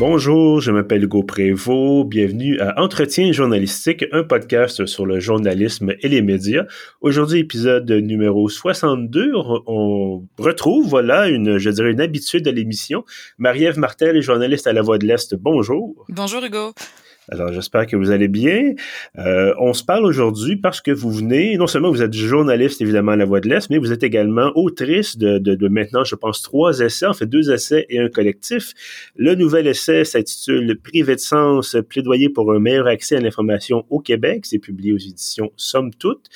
Bonjour, je m'appelle Hugo Prévost. Bienvenue à Entretien journalistique, un podcast sur le journalisme et les médias. Aujourd'hui, épisode numéro 62. On retrouve, voilà, une, je dirais, une habitude de l'émission. Marie-Ève Martel, journaliste à La Voix de l'Est. Bonjour. Bonjour, Hugo. Alors, j'espère que vous allez bien. Euh, on se parle aujourd'hui parce que vous venez, non seulement vous êtes journaliste, évidemment, à La Voix de l'Est, mais vous êtes également autrice de, de, de, maintenant, je pense, trois essais, en fait, deux essais et un collectif. Le nouvel essai s'intitule Privé de sens, plaidoyer pour un meilleur accès à l'information au Québec. C'est publié aux éditions Somme Toute.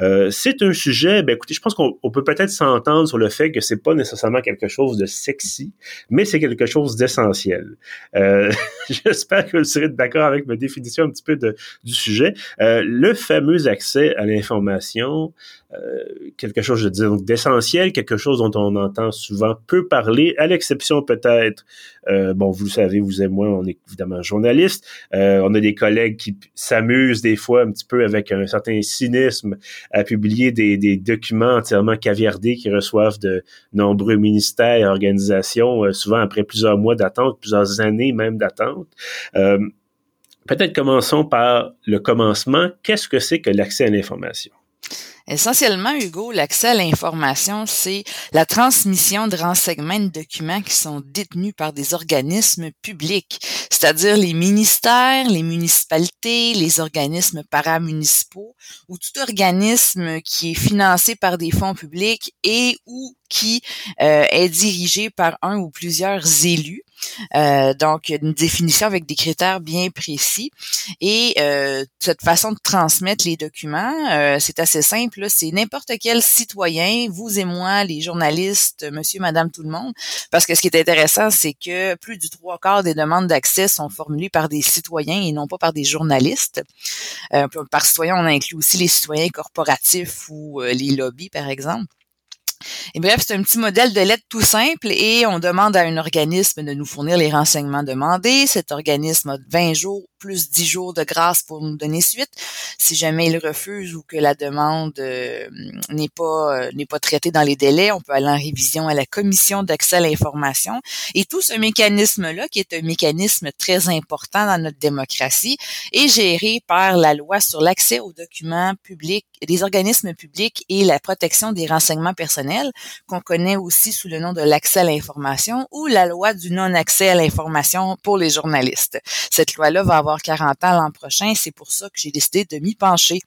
Euh, c'est un sujet, ben écoutez, je pense qu'on peut peut-être s'entendre sur le fait que c'est pas nécessairement quelque chose de sexy, mais c'est quelque chose d'essentiel. Euh, j'espère que vous serez d'accord avec ma définition un petit peu du sujet. Euh, le fameux accès à l'information, euh, quelque chose, je dis, d'essentiel, quelque chose dont on entend souvent peu parler, à l'exception peut-être, euh, bon, vous savez, vous et moi, on est évidemment journalistes, euh, on a des collègues qui s'amusent des fois un petit peu avec un certain cynisme à publier des, des documents entièrement caviardés qui reçoivent de nombreux ministères et organisations, euh, souvent après plusieurs mois d'attente, plusieurs années même d'attente. Euh, Peut-être commençons par le commencement. Qu'est-ce que c'est que l'accès à l'information? Essentiellement, Hugo, l'accès à l'information, c'est la transmission de renseignements et de documents qui sont détenus par des organismes publics, c'est-à-dire les ministères, les municipalités, les organismes paramunicipaux ou tout organisme qui est financé par des fonds publics et ou qui euh, est dirigé par un ou plusieurs élus. Euh, donc, une définition avec des critères bien précis. Et euh, cette façon de transmettre les documents, euh, c'est assez simple. C'est n'importe quel citoyen, vous et moi, les journalistes, monsieur, madame, tout le monde. Parce que ce qui est intéressant, c'est que plus du trois quarts des demandes d'accès sont formulées par des citoyens et non pas par des journalistes. Euh, par citoyen, on inclut aussi les citoyens corporatifs ou euh, les lobbies, par exemple. Et bref, c'est un petit modèle de lettre tout simple et on demande à un organisme de nous fournir les renseignements demandés. Cet organisme a 20 jours plus 10 jours de grâce pour nous donner suite. Si jamais il refuse ou que la demande euh, n'est pas euh, n'est pas traitée dans les délais, on peut aller en révision à la commission d'accès à l'information. Et tout ce mécanisme-là, qui est un mécanisme très important dans notre démocratie, est géré par la loi sur l'accès aux documents publics, des organismes publics et la protection des renseignements personnels, qu'on connaît aussi sous le nom de l'accès à l'information ou la loi du non-accès à l'information pour les journalistes. Cette loi-là va avoir 40 ans l'an prochain. C'est pour ça que j'ai décidé de m'y pencher.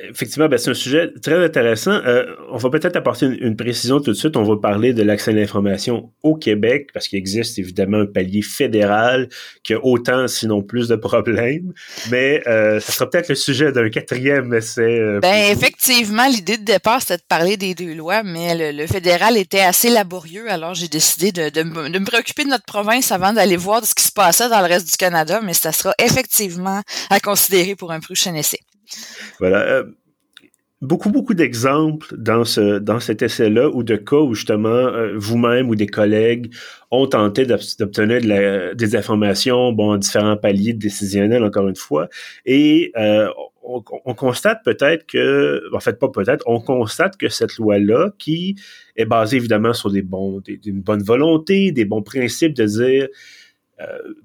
Effectivement, ben, c'est un sujet très intéressant. Euh, on va peut-être apporter une, précision tout de suite. On va parler de l'accès à l'information au Québec, parce qu'il existe évidemment un palier fédéral qui a autant, sinon plus de problèmes. Mais euh, ça sera peut-être le sujet d'un quatrième essai. Euh, ben, effectivement, l'idée de départ, c'était de parler des deux lois, mais le, fédéral était assez laborieux, alors j'ai décidé de, de, de, me préoccuper de notre province avant d'aller voir ce qui se passait dans le reste du Canada, mais ça sera effectivement à considérer pour un prochain essai. Voilà. Euh, beaucoup, beaucoup d'exemples dans, ce, dans cet essai-là ou de cas où justement euh, vous-même ou des collègues ont tenté d'obtenir des informations, bon, différents paliers décisionnels, encore une fois, et euh, on, on, constate peut-être que, en fait pas peut-être, on constate que cette loi-là, qui est basée évidemment sur des bons, une bonne volonté, des bons principes de dire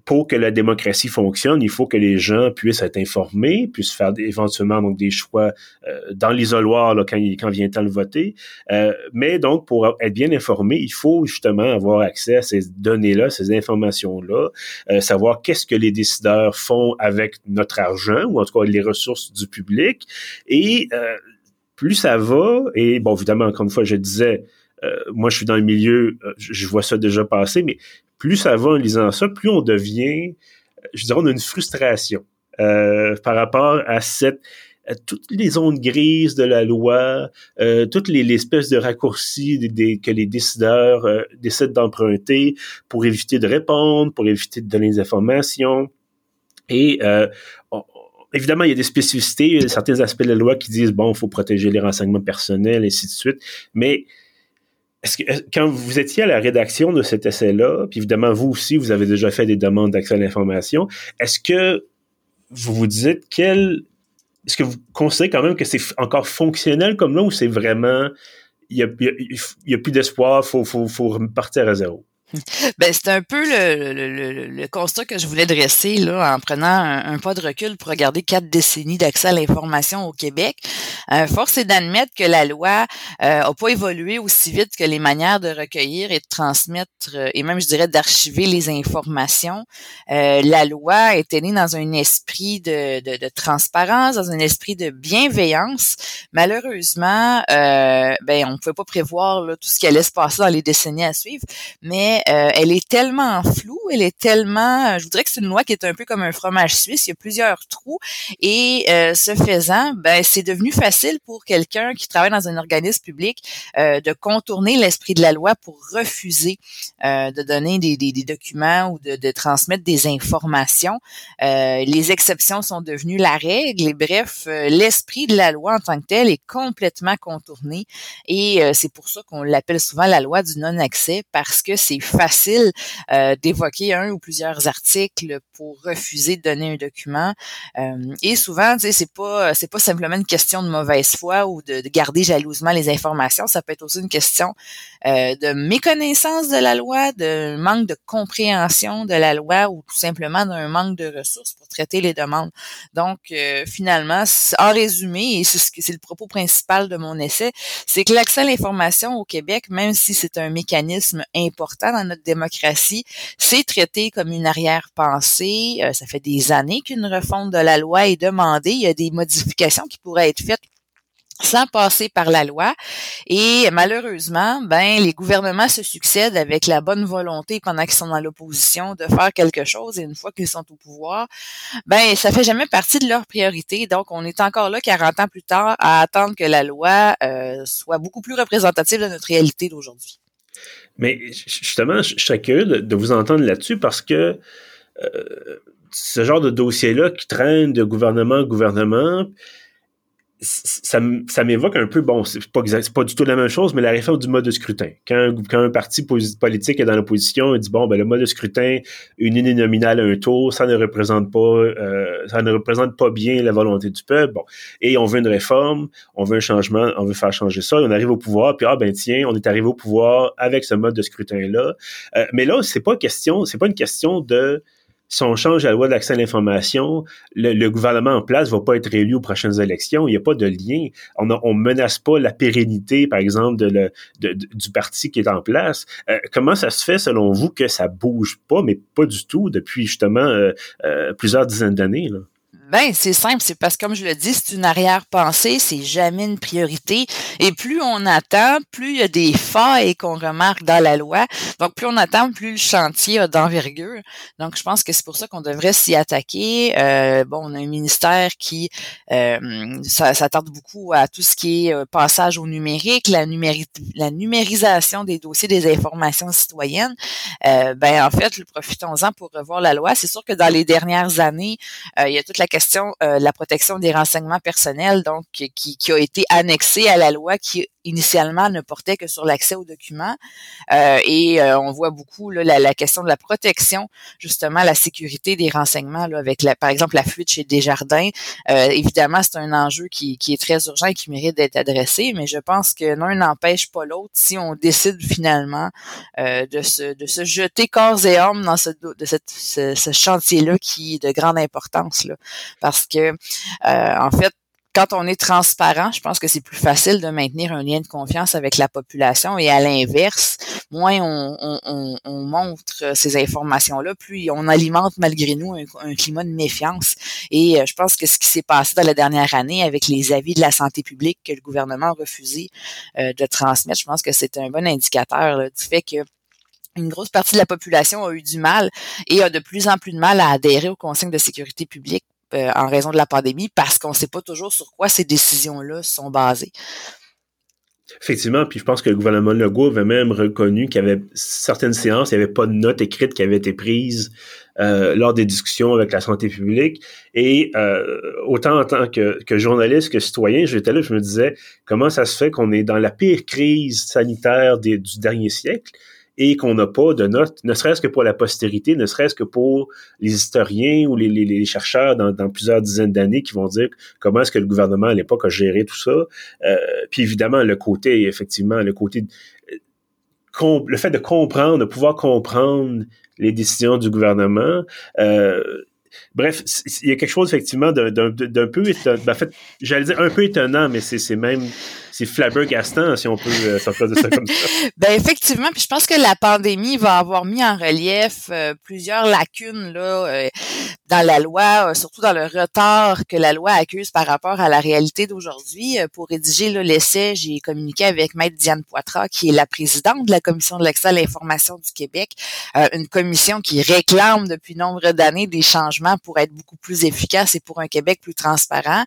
pour que la démocratie fonctionne, il faut que les gens puissent être informés, puissent faire éventuellement donc des choix euh, dans l'isoloir quand, quand vient le temps de voter. Euh, mais donc, pour être bien informé, il faut justement avoir accès à ces données-là, ces informations-là, savoir qu'est-ce que les décideurs font avec notre argent, ou en tout cas les ressources du public. Et plus ça va, et bon, évidemment, encore une fois, je disais, moi, je suis dans le milieu, je vois ça déjà passer, mais plus ça va en lisant ça, plus on devient, je dirais, on a une frustration euh, par rapport à cette toutes les zones grises de la loi, euh, toutes les, espèces de raccourcis des, que les décideurs euh, décident d'emprunter pour éviter de répondre, pour éviter de donner des informations. Et euh, évidemment, il y a des spécificités, il y a certains aspects de la loi qui disent, bon, il faut protéger les renseignements personnels, et ainsi de suite, mais est-ce que quand vous étiez à la rédaction de cet essai-là, puis évidemment vous aussi vous avez déjà fait des demandes d'accès à l'information, est-ce que vous vous dites quel est-ce que vous considérez quand même que c'est encore fonctionnel comme là ou c'est vraiment il y a, y a, plus d'espoir, faut faut faut repartir à zéro? Ben, c'est un peu le, le, le, constat que je voulais dresser là, en prenant un, pas de recul pour regarder quatre décennies d'accès à l'information au Québec. Euh, force est d'admettre que la loi euh, a pas évolué aussi vite que les manières de recueillir et de transmettre, euh, et même je dirais d'archiver les informations. Euh, la loi était née dans un esprit de, de, de, transparence, dans un esprit de bienveillance. Malheureusement, euh, ben on ne pouvait pas prévoir là, tout ce qui allait se passer dans les décennies à suivre, mais euh, elle est tellement floue, elle est tellement, je voudrais que c'est une loi qui est un peu comme un fromage suisse, il y a plusieurs trous et euh, ce faisant, ben c'est devenu facile pour quelqu'un qui travaille dans un organisme public euh, de contourner l'esprit de la loi pour refuser de donner des, des, documents ou de, de, transmettre des informations. les exceptions sont devenues la règle et bref, l'esprit de la loi en tant que tel est complètement contourné et c'est pour ça qu'on l'appelle souvent la loi du non-accès parce que c'est facile euh, d'évoquer un ou plusieurs articles pour refuser de donner un document. Euh, et souvent, tu sais, c'est pas c'est pas simplement une question de mauvaise foi ou de, garder jalousement les informations. Ça peut être aussi une question euh, de méconnaissance de la loi, de manque de compréhension de la loi ou tout simplement d'un manque de ressources pour traiter les demandes. Donc, finalement, en résumé, et c'est le propos principal de mon essai, c'est que l'accès à l'information au Québec, même si c'est un mécanisme important dans notre démocratie, c'est traité comme une arrière-pensée. Euh, ça fait des années qu'une refonte de la loi est demandée. Il y a des modifications qui pourraient être faites sans passer par la loi. Et malheureusement, ben les gouvernements se succèdent avec la bonne volonté pendant qu'ils sont dans l'opposition de faire quelque chose et une fois qu'ils sont au pouvoir, ben ça fait jamais partie de leur priorité. Donc on est encore là 40 ans plus tard à attendre que la loi euh, soit beaucoup plus représentative de notre réalité d'aujourd'hui. Mais justement, je serais curieux de, vous entendre là-dessus parce que euh, ce genre de dossier-là qui traîne de gouvernement en gouvernement, ça, ça m'évoque un peu, bon, c'est pas, pas du tout la même chose, mais la réforme du mode de scrutin. Quand, quand un parti politique est dans l'opposition, il dit, bon, ben, le mode de scrutin, une uninominale à un tour, ça ne représente pas, euh, ça ne représente pas bien la volonté du peuple. Bon. Et on veut une réforme, on veut un changement, on veut faire changer ça, et on arrive au pouvoir, puis ah, ben, tiens, on est arrivé au pouvoir avec ce mode de scrutin-là. Euh, mais là, c'est pas question, c'est pas une question de, si on change la loi d'accès à l'information, le, gouvernement en place va pas être élu aux prochaines élections. Il n'y a pas de lien. On ne menace pas la pérennité, par exemple, de du parti qui est en place. Euh, comment ça se fait, selon vous, que ça bouge pas, mais pas du tout depuis justement euh, euh, plusieurs dizaines d'années? Ben, c'est simple, c'est parce que comme je le dis, c'est une arrière-pensée, c'est jamais une priorité. Et plus on attend, plus il y a des failles qu'on remarque dans la loi. Donc, plus on attend, plus le chantier a d'envergure. Donc, je pense que c'est pour ça qu'on devrait s'y attaquer. Euh, bon, on a un ministère qui euh, s'attarde beaucoup à tout ce qui est euh, passage au numérique, la, numérisation des dossiers des informations citoyennes. Euh, ben, en fait, profitons-en pour revoir la loi. C'est sûr que dans les dernières années, euh, il y a toute la question euh, la protection des renseignements personnels, donc qui, qui, a été annexée à la loi qui initialement ne portait que sur l'accès aux documents. Euh, et euh, on voit beaucoup là, la, question de la protection, justement, la sécurité des renseignements, là, avec la, par exemple la fuite chez Desjardins. évidemment, c'est un enjeu qui, qui, est très urgent et qui mérite d'être adressé, mais je pense que l'un n'empêche pas l'autre si on décide finalement de, se, de se jeter corps et âme dans ce, de cette, ce, ce chantier-là qui est de grande importance. Là parce que euh, en fait quand on est transparent, je pense que c'est plus facile de maintenir un lien de confiance avec la population et à l'inverse, moins on, montre ces informations-là, plus on alimente malgré nous un, climat de méfiance. Et euh, je pense que ce qui s'est passé dans la dernière année avec les avis de la santé publique que le gouvernement a refusé euh, de transmettre, je pense que c'est un bon indicateur du fait que une grosse partie de la population a eu du mal et a de plus en plus de mal à adhérer aux consignes de sécurité publique euh, en raison de la pandémie parce qu'on ne sait pas toujours sur quoi ces décisions-là sont basées. Effectivement, puis je pense que le gouvernement Legault avait même reconnu qu'il y avait certaines séances, il n'y avait pas de notes écrites qui avaient été prises euh, lors des discussions avec la santé publique. Et euh, autant en tant que, que, journaliste que citoyen, j'étais là, je me disais comment ça se fait qu'on est dans la pire crise sanitaire du dernier siècle? Et qu'on n'a pas de notes, ne serait-ce que pour la postérité, ne serait-ce que pour les historiens ou les, chercheurs dans, plusieurs dizaines d'années qui vont dire comment est-ce que le gouvernement à l'époque a géré tout ça. Euh, puis évidemment, le côté, effectivement, le côté le fait de comprendre, de pouvoir comprendre les décisions du gouvernement. Euh, bref, il y a quelque chose effectivement d'un peu, ben, j'allais dire un peu étonnant, mais c'est même c'est flabbergastant, si on peut euh, de ça comme ça. ben effectivement, puis je pense que la pandémie va avoir mis en relief euh, plusieurs lacunes là euh, dans la loi, surtout dans le retard que la loi accuse par rapport à la réalité d'aujourd'hui. pour rédiger l'essai, j'ai communiqué avec Maître Diane Poitras, qui est la présidente de la Commission de l'accès à l'information du Québec, une commission qui réclame depuis nombre d'années des changements pour être beaucoup plus efficace et pour un Québec plus transparent.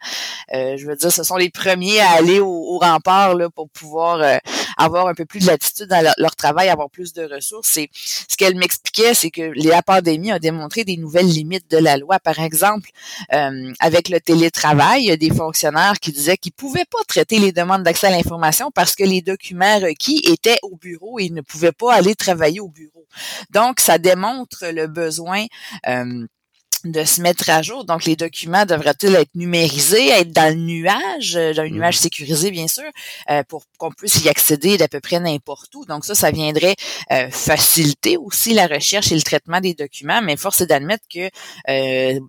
je veux dire, ce sont les premiers à aller au, au part là, pour pouvoir euh, avoir un peu plus de latitude dans leur, travail, avoir plus de ressources. Et ce qu'elle m'expliquait, c'est que la pandémie a démontré des nouvelles limites de la loi. Par exemple, euh, avec le télétravail, il y a des fonctionnaires qui disaient qu'ils pouvaient pas traiter les demandes d'accès à l'information parce que les documents requis étaient au bureau et ils ne pouvaient pas aller travailler au bureau. Donc, ça démontre le besoin euh, de se mettre à jour. Donc, les documents devraient-ils être numérisés, être dans le nuage, euh, dans un nuage mhm. sécurisé, bien sûr, euh, pour qu'on puisse y accéder d'à peu près n'importe où. Donc, ça, ça viendrait euh, faciliter aussi la recherche et le traitement des documents, mais force est d'admettre que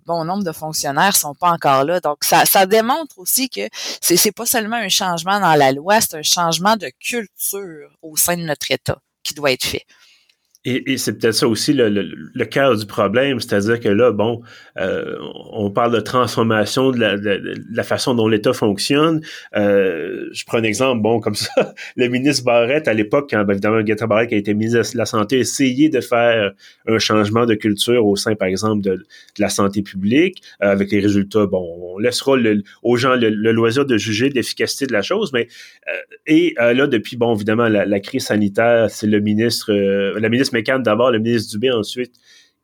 bon nombre de fonctionnaires sont pas encore là. Donc, ça, ça démontre aussi que c'est, c'est pas seulement un changement dans la loi, c'est un changement de culture au sein de notre État qui doit être fait. Et, et c'est peut-être ça aussi le, le, le, cœur du problème, c'est-à-dire que là, bon, euh, on parle de transformation de la, de, la façon dont l'État fonctionne. Euh, je prends un exemple, bon, comme ça, le ministre Barrette, à l'époque, quand ben, évidemment Gaëtan Barrette qui a été ministre de la Santé, a essayé de faire un changement de culture au sein, par exemple, de, de la santé publique, euh, avec les résultats, bon, on laissera aux gens le, loisir de juger l'efficacité de la chose, mais euh, et euh, là, depuis, bon, évidemment, la, la crise sanitaire, c'est le ministre, la ministre D'abord, le ministre Dubé ensuite,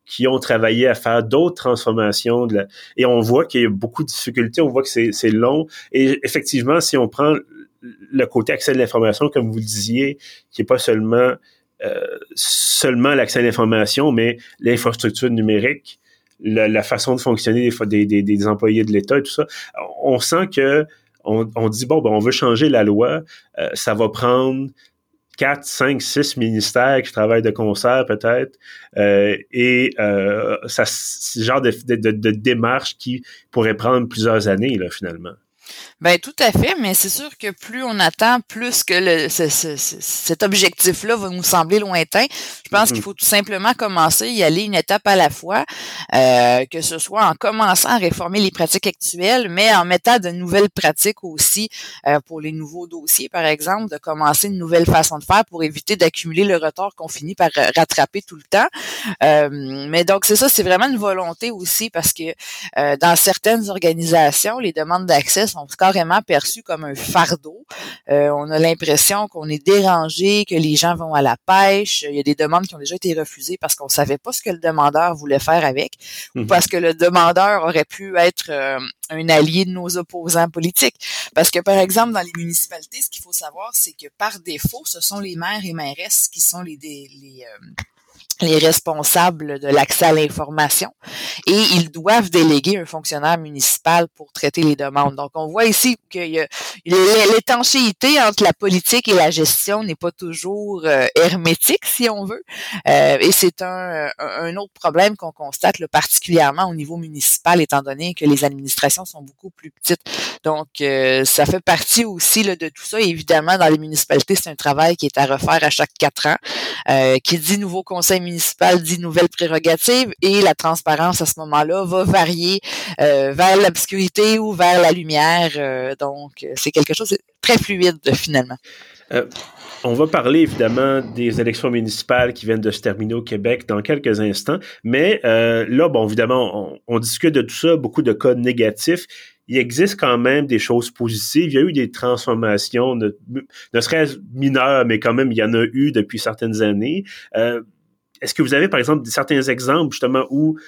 qui ont travaillé à faire d'autres transformations. De et on voit qu'il y a beaucoup de difficultés, on voit que c'est long. Et effectivement, si on prend le côté accès à l'information, comme vous le disiez, qui n'est pas seulement euh, seulement l'accès à l'information, mais l'infrastructure numérique, la, façon de fonctionner des, des, des employés de l'État et tout ça, on sent que on, dit bon, ben, on veut changer la loi, euh, ça va prendre quatre, cinq, six ministères qui travaillent de concert peut-être, euh, et euh, ça, ce genre de, de, de, démarche qui pourrait prendre plusieurs années là finalement. Ben tout à fait, mais c'est sûr que plus on attend, plus que le, cet objectif-là va nous sembler lointain. Je pense qu'il faut tout simplement commencer, y aller une étape à la fois, euh, que ce soit en commençant à réformer les pratiques actuelles, mais en mettant de nouvelles pratiques aussi euh, pour les nouveaux dossiers, par exemple, de commencer une nouvelle façon de faire pour éviter d'accumuler le retard qu'on finit par rattraper tout le temps. Euh, mais donc c'est ça, c'est vraiment une volonté aussi parce que euh, dans certaines organisations, les demandes d'accès sont carrément perçu comme un fardeau. Euh, on a l'impression qu'on est dérangé, que les gens vont à la pêche. Il y a des demandes qui ont déjà été refusées parce qu'on savait pas ce que le demandeur voulait faire avec, ou mhm. parce que le demandeur aurait pu être euh, un allié de nos opposants politiques. Parce que, par exemple, dans les municipalités, ce qu'il faut savoir, c'est que par défaut, ce sont les maires et mairesses qui sont les, les, euh, les responsables de l'accès à l'information et ils doivent déléguer un fonctionnaire municipal pour traiter les demandes. Donc, on voit ici que l'étanchéité entre la politique et la gestion n'est pas toujours euh, hermétique, si on veut. Euh, et c'est un, un, autre problème qu'on constate particulièrement au niveau municipal, étant donné que les administrations sont beaucoup plus petites. Donc, euh, ça fait partie aussi là, de tout ça. évidemment, dans les municipalités, c'est un travail qui est à refaire à chaque quatre ans, qui dit nouveau conseil municipal dit nouvelles prérogatives et la transparence à ce moment-là va varier euh, vers l'obscurité ou vers la lumière. Euh, donc, c'est quelque chose de très fluide finalement. Euh, on va parler évidemment des élections municipales qui viennent de se terminer au Québec dans quelques instants, mais là, bon, évidemment, on, discute de tout ça, beaucoup de cas négatifs il existe quand même des choses positives. Il y a eu des transformations, ne, serait-ce mineures, mais quand même, il y en a eu depuis certaines années. Est-ce que vous avez, par exemple, certains exemples justement où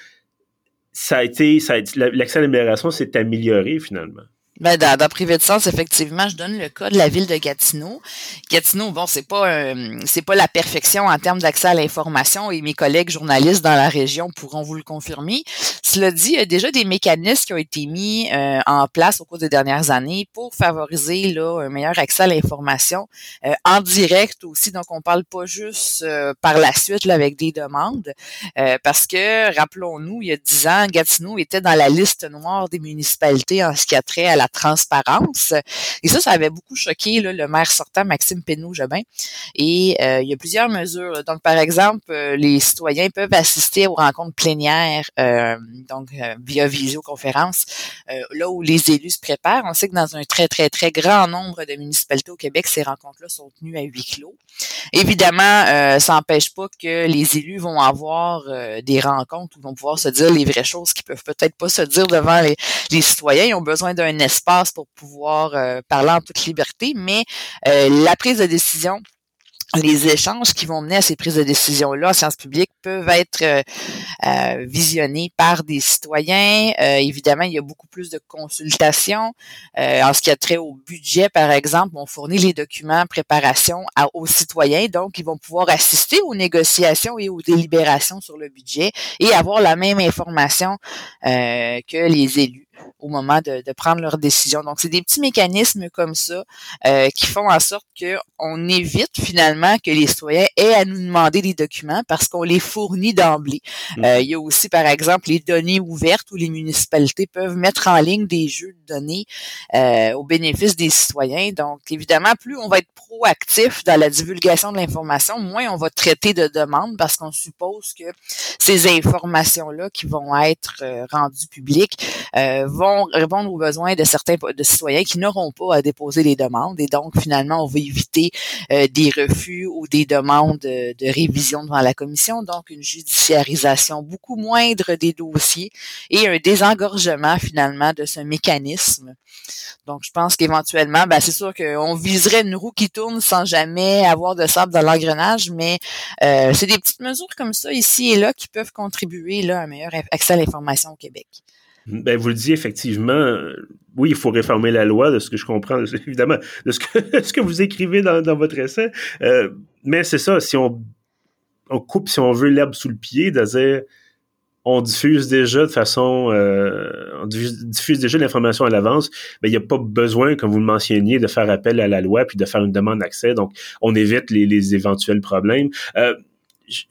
ça a été, ça l'accès à l'immigration s'est amélioré finalement? Ben, dans, dans privé de sens, effectivement, je donne le cas de la ville de Gatineau. Gatineau, bon, c'est pas c'est pas la perfection en termes d'accès à l'information et mes collègues journalistes dans la région pourront vous le confirmer. Cela dit, il y a déjà des mécanismes qui ont été mis euh, en place au cours des dernières années pour favoriser là un meilleur accès à l'information euh, en direct aussi. Donc, on parle pas juste euh, par la suite là, avec des demandes, parce que rappelons-nous, il y a dix ans, Gatineau était dans la liste noire des municipalités en ce qui a trait à la transparence. Et ça, ça avait beaucoup choqué le maire sortant, Maxime Penaud-Jobin. Et euh, il y a plusieurs mesures. Donc, par exemple, euh, les citoyens peuvent assister aux rencontres plénières, euh, donc via visioconférence, là où les élus se préparent. On sait que dans un très, très, très grand nombre de municipalités au Québec, ces rencontres-là sont tenues à huis clos. Évidemment, ça n'empêche pas que les élus vont avoir des rencontres où ils vont pouvoir se dire les vraies choses qui peuvent peut-être pas se dire devant les, les citoyens. Ils ont besoin d'un pour pouvoir euh, parler en toute liberté, mais euh, la prise de décision les échanges qui vont mener à ces prises de décision-là en sciences publiques peuvent être euh, visionnés par des citoyens. évidemment, il y a beaucoup plus de consultations. en ce qui a trait au budget, par exemple, on fournit les documents préparation aux citoyens, donc ils vont pouvoir assister aux négociations et aux délibérations sur le budget et avoir la même information que les élus au moment de, prendre leurs décisions. Donc, c'est des petits mécanismes comme ça euh, qui font en sorte qu'on évite finalement que les citoyens aient à nous demander des documents parce qu'on les fournit d'emblée. Mmh. Euh, il y a aussi, par exemple, les données ouvertes où les municipalités peuvent mettre en ligne des jeux de données euh, au bénéfice des citoyens. Donc, évidemment, plus on va être proactif dans la divulgation de l'information, moins on va traiter de demandes parce qu'on suppose que ces informations-là qui vont être rendues publiques vont répondre aux besoins de certains de citoyens qui n'auront pas à déposer les demandes et donc finalement on va éviter euh, des refus ou des demandes de, révision devant la commission, donc une judiciarisation beaucoup moindre des dossiers et un désengorgement finalement de ce mécanisme. Donc je pense qu'éventuellement, ben, c'est sûr qu'on viserait une roue qui tourne sans jamais avoir de sable dans l'engrenage, mais euh, c'est des petites mesures comme ça ici et là qui peuvent contribuer là, à un meilleur accès à l'information au Québec. Ben, vous le dites effectivement, euh, oui, il faut réformer la loi, de ce que je comprends, évidemment, de ce que, ce que vous écrivez dans, dans votre essai. Euh, mais c'est ça, si on, on coupe, si on veut, l'herbe sous le pied, de dire on diffuse déjà de façon, euh, on diffuse, déjà l'information à l'avance, ben, il n'y a pas besoin, comme vous le mentionniez, de faire appel à la loi puis de faire une demande d'accès. Donc, on évite les, les éventuels problèmes. Euh, je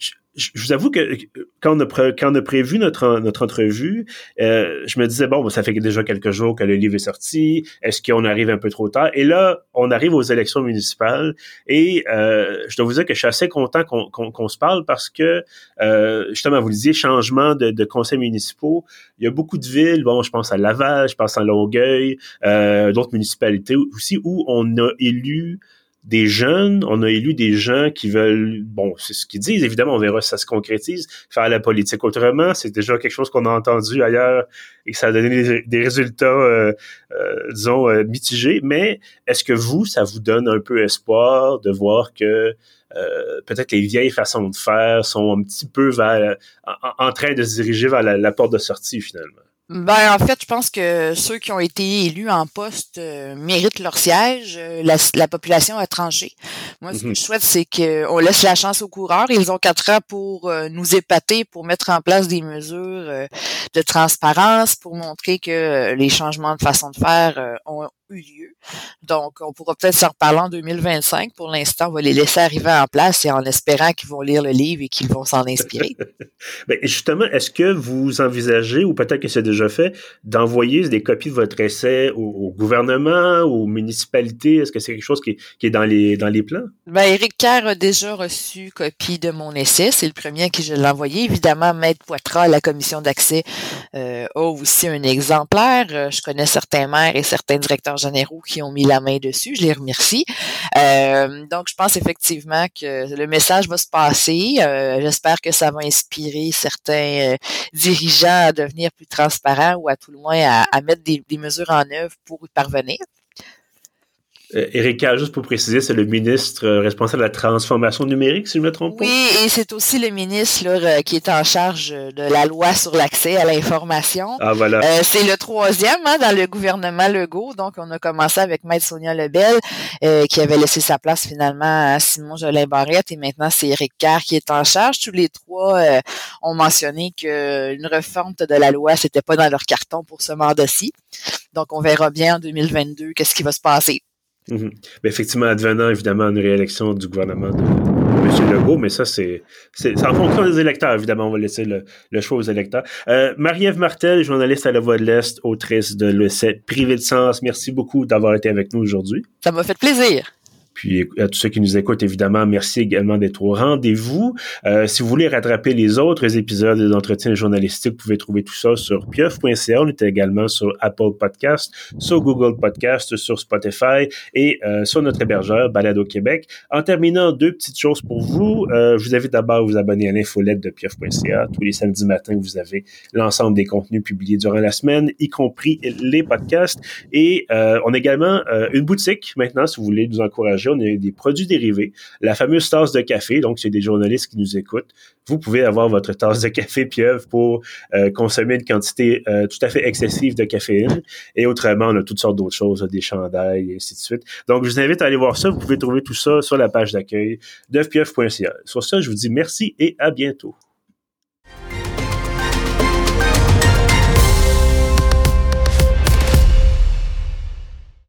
vous avoue que quand on a, quand on a prévu notre, notre entrevue, euh, je me disais, bon, ça fait déjà quelques jours que le livre est sorti, est-ce qu'on arrive un peu trop tard? Et là, on arrive aux élections municipales et euh, je dois vous dire que je suis assez content qu'on se parle parce que, euh, justement, vous le disiez, changement de, de conseils municipaux, il y a beaucoup de villes, bon, je pense à Laval, je pense à Longueuil, d'autres municipalités aussi, où on a élu des jeunes, on a élu des gens qui veulent, bon, c'est ce qu'ils disent, évidemment, on verra si ça se concrétise, faire la politique autrement, c'est déjà quelque chose qu'on a entendu ailleurs et que ça a donné des, résultats, euh, euh, disons, euh, mitigés, mais est-ce que vous, ça vous donne un peu espoir de voir que peut-être les vieilles façons de faire sont un petit peu vers, en, train de se diriger vers la porte de sortie finalement? Ben, en fait, je pense que ceux qui ont été élus en poste euh, méritent leur siège. Euh, la, population a tranché. Moi, ce que mhm. je souhaite, c'est qu'on laisse la chance aux coureurs. Ils ont quatre ans pour euh, nous épater, pour mettre en place des mesures de transparence, pour montrer que les changements de façon de faire ont lieu. Donc, on pourra peut-être s'en reparler en 2025. Pour l'instant, on va les laisser arriver en place et en espérant qu'ils vont lire le livre et qu'ils vont s'en inspirer. Bien, justement, est-ce que vous envisagez, ou peut-être que c'est déjà fait, d'envoyer des copies de votre essai au, gouvernement, aux municipalités? Est-ce que c'est quelque chose qui, est dans les, dans les plans? Ben, Éric Kerr a déjà reçu copie de mon essai. C'est le premier à qui je l'ai envoyé. Évidemment, Maître Poitras, la commission d'accès, euh, a aussi un exemplaire. Euh, je connais certains maires et certains directeurs généraux qui ont mis la main dessus. Je les remercie. Euh, donc, je pense effectivement que le message va se passer. Euh, j'espère que ça va inspirer certains euh, dirigeants à devenir plus transparents ou à tout le moins à, mettre des, mesures en œuvre pour y parvenir. Éric juste pour préciser, c'est le ministre responsable de la transformation numérique, si je ne me trompe pas. Oui, et c'est aussi le ministre là, qui est en charge de la loi sur l'accès à l'information. Ah, voilà. c'est le troisième hein, dans le gouvernement Legault. Donc, on a commencé avec Maître Sonia Lebel, qui avait laissé sa place finalement à Simon Jolin Barrette, et maintenant c'est Éric Kerr qui est en charge. Tous les trois ont mentionné qu'une réforme de la loi, c'était pas dans leur carton pour ce mandat-ci. Donc, on verra bien en 2022 qu'est-ce qui va se passer. Mhm. effectivement, advenant évidemment une réélection du gouvernement de, M. Legault, mais ça, c'est en fonction des électeurs, évidemment. On va laisser le, choix aux électeurs. Euh, Marie-Ève Martel, journaliste à La Voix de l'Est, autrice de l'essai Privé de sens. Merci beaucoup d'avoir été avec nous aujourd'hui. Ça m'a fait plaisir. Puis à tous ceux qui nous écoutent, évidemment, merci également d'être au rendez-vous. Euh, si vous voulez rattraper les autres épisodes des entretiens journalistiques, vous pouvez trouver tout ça sur pieuf.ca. On est également sur Apple Podcast, sur Google Podcast, sur Spotify et euh, sur notre hébergeur Balado Québec. En terminant, deux petites choses pour vous. Euh, je vous invite d'abord à vous abonner à l'infolette de pieuf.ca. Tous les samedis matins, vous avez l'ensemble des contenus publiés durant la semaine, y compris les podcasts. Et on a également une boutique maintenant, si vous voulez nous encourager on a des produits dérivés, la fameuse tasse de café, donc c'est des journalistes qui nous écoutent. Vous pouvez avoir votre tasse de café pieuvre pour euh, consommer une quantité euh, tout à fait excessive de caféine. Et autrement, on a toutes sortes d'autres choses, des chandails et ainsi de suite. Donc, je vous invite à aller voir ça. Vous pouvez trouver tout ça sur la page d'accueil de pieuvre.ca. Sur ça, je vous dis merci et à bientôt.